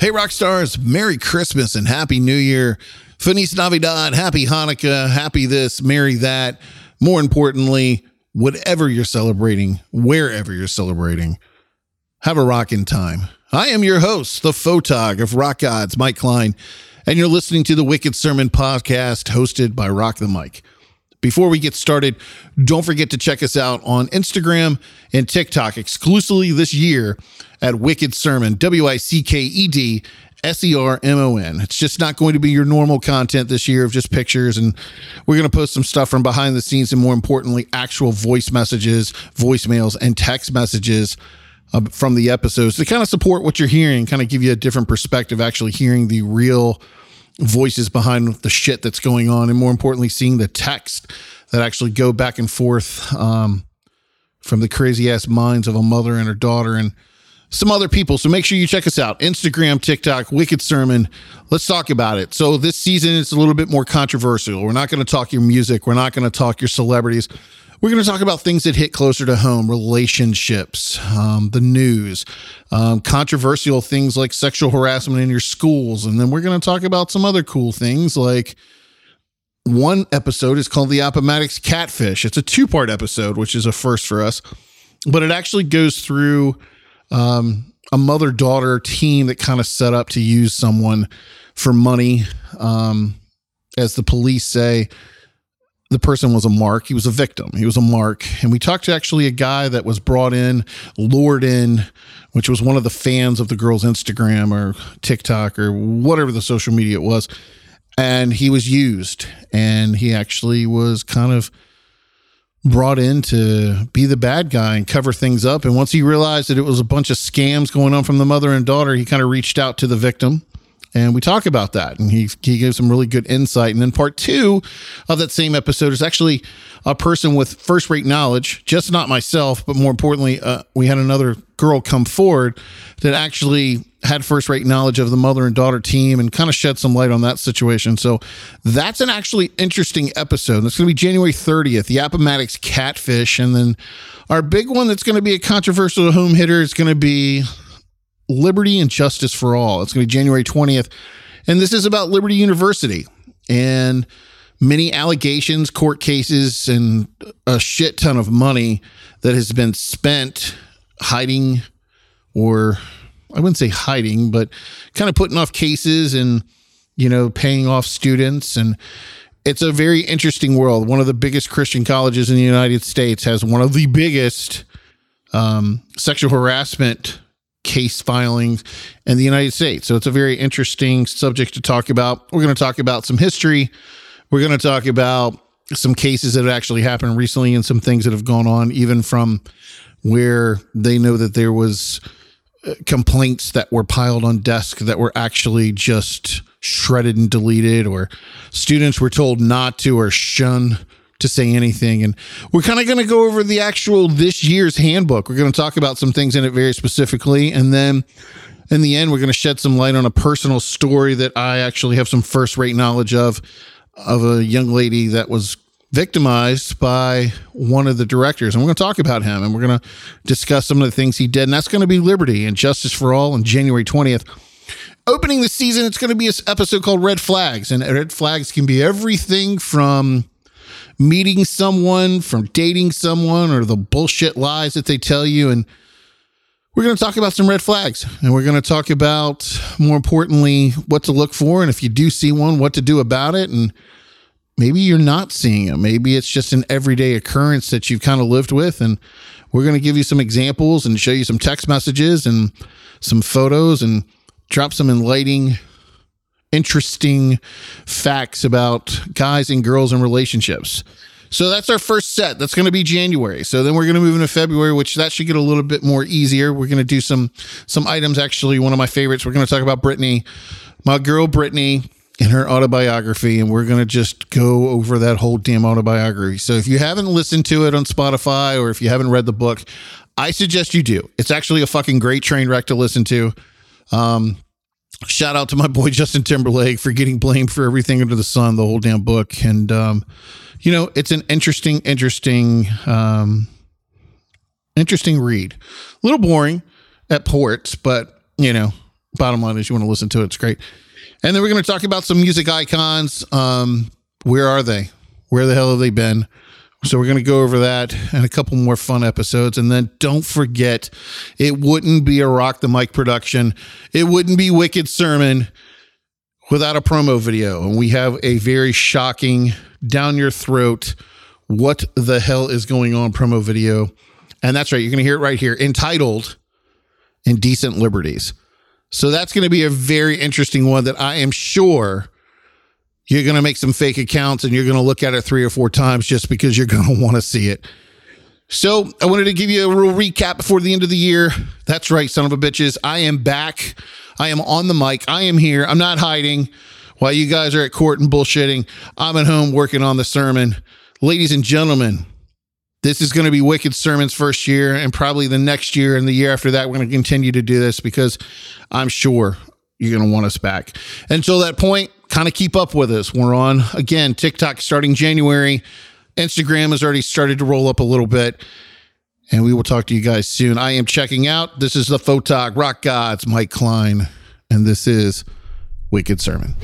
Hey, rock stars, Merry Christmas and Happy New Year. Feliz Navidad, Happy Hanukkah, Happy this, Merry that. More importantly, whatever you're celebrating, wherever you're celebrating, have a rockin' time. I am your host, the photog of Rock Gods, Mike Klein, and you're listening to the Wicked Sermon podcast hosted by Rock the Mike. Before we get started, don't forget to check us out on Instagram and TikTok exclusively this year at Wicked Sermon, W I C K E D S E R M O N. It's just not going to be your normal content this year of just pictures. And we're going to post some stuff from behind the scenes and more importantly, actual voice messages, voicemails, and text messages uh, from the episodes to kind of support what you're hearing, kind of give you a different perspective, actually hearing the real voices behind the shit that's going on. And more importantly, seeing the text that actually go back and forth um, from the crazy ass minds of a mother and her daughter. And some other people. So make sure you check us out Instagram, TikTok, Wicked Sermon. Let's talk about it. So this season is a little bit more controversial. We're not going to talk your music, we're not going to talk your celebrities. We're going to talk about things that hit closer to home, relationships, um, the news, um, controversial things like sexual harassment in your schools. And then we're going to talk about some other cool things like one episode is called the Appomattox Catfish. It's a two part episode, which is a first for us, but it actually goes through um, a mother daughter team that kind of set up to use someone for money. Um, as the police say, the person was a mark. He was a victim. He was a mark. And we talked to actually a guy that was brought in, lured in, which was one of the fans of the girl's Instagram or TikTok or whatever the social media it was. And he was used. And he actually was kind of brought in to be the bad guy and cover things up. And once he realized that it was a bunch of scams going on from the mother and daughter, he kind of reached out to the victim. And we talk about that. And he, he gave some really good insight. And then part two of that same episode is actually a person with first rate knowledge, just not myself, but more importantly, uh, we had another girl come forward that actually had first rate knowledge of the mother and daughter team and kind of shed some light on that situation. So that's an actually interesting episode. That's going to be January 30th, the Appomattox Catfish. And then our big one that's going to be a controversial home hitter is going to be Liberty and Justice for All. It's going to be January 20th. And this is about Liberty University and many allegations, court cases, and a shit ton of money that has been spent hiding or I wouldn't say hiding, but kind of putting off cases and, you know, paying off students. And it's a very interesting world. One of the biggest Christian colleges in the United States has one of the biggest um, sexual harassment case filings in the United States. So it's a very interesting subject to talk about. We're going to talk about some history. We're going to talk about some cases that have actually happened recently and some things that have gone on, even from where they know that there was uh, complaints that were piled on desk that were actually just shredded and deleted or students were told not to or shun to say anything and we're kind of going to go over the actual this year's handbook we're going to talk about some things in it very specifically and then in the end we're going to shed some light on a personal story that i actually have some first rate knowledge of of a young lady that was victimized by one of the directors. And we're going to talk about him and we're going to discuss some of the things he did. And that's going to be Liberty and Justice for All on January 20th. Opening the season, it's going to be an episode called Red Flags. And red flags can be everything from meeting someone, from dating someone, or the bullshit lies that they tell you. And we're going to talk about some red flags and we're going to talk about, more importantly, what to look for. And if you do see one, what to do about it. And maybe you're not seeing them. Maybe it's just an everyday occurrence that you've kind of lived with. And we're going to give you some examples and show you some text messages and some photos and drop some enlightening, interesting facts about guys and girls and relationships. So that's our first set. That's going to be January. So then we're going to move into February, which that should get a little bit more easier. We're going to do some some items. Actually, one of my favorites. We're going to talk about Britney, my girl Britney in her autobiography, and we're going to just go over that whole damn autobiography. So if you haven't listened to it on Spotify or if you haven't read the book, I suggest you do. It's actually a fucking great train wreck to listen to. Um, shout out to my boy Justin Timberlake for getting blamed for everything under the sun, the whole damn book. And, um, you know, it's an interesting, interesting, um, interesting read. A little boring at ports, but, you know, bottom line is you want to listen to it. It's great. And then we're going to talk about some music icons. Um, where are they? Where the hell have they been? So we're going to go over that and a couple more fun episodes. And then don't forget, it wouldn't be a Rock the Mike production. It wouldn't be Wicked Sermon without a promo video. And we have a very shocking, down your throat, what the hell is going on promo video. And that's right. You're going to hear it right here entitled Indecent Liberties. So that's going to be a very interesting one that I am sure you're going to make some fake accounts and you're going to look at it three or four times just because you're going to want to see it. So I wanted to give you a real recap before the end of the year. That's right, son of a bitches. I am back. I am on the mic. I am here. I'm not hiding while you guys are at court and bullshitting. I'm at home working on the sermon. Ladies and gentlemen, this is going to be Wicked Sermon's first year, and probably the next year and the year after that, we're going to continue to do this because I'm sure you're going to want us back. Until that point, kind of keep up with us. We're on again TikTok starting January. Instagram has already started to roll up a little bit. And we will talk to you guys soon. I am checking out. This is the Photog Rock Gods, Mike Klein, and this is Wicked Sermon.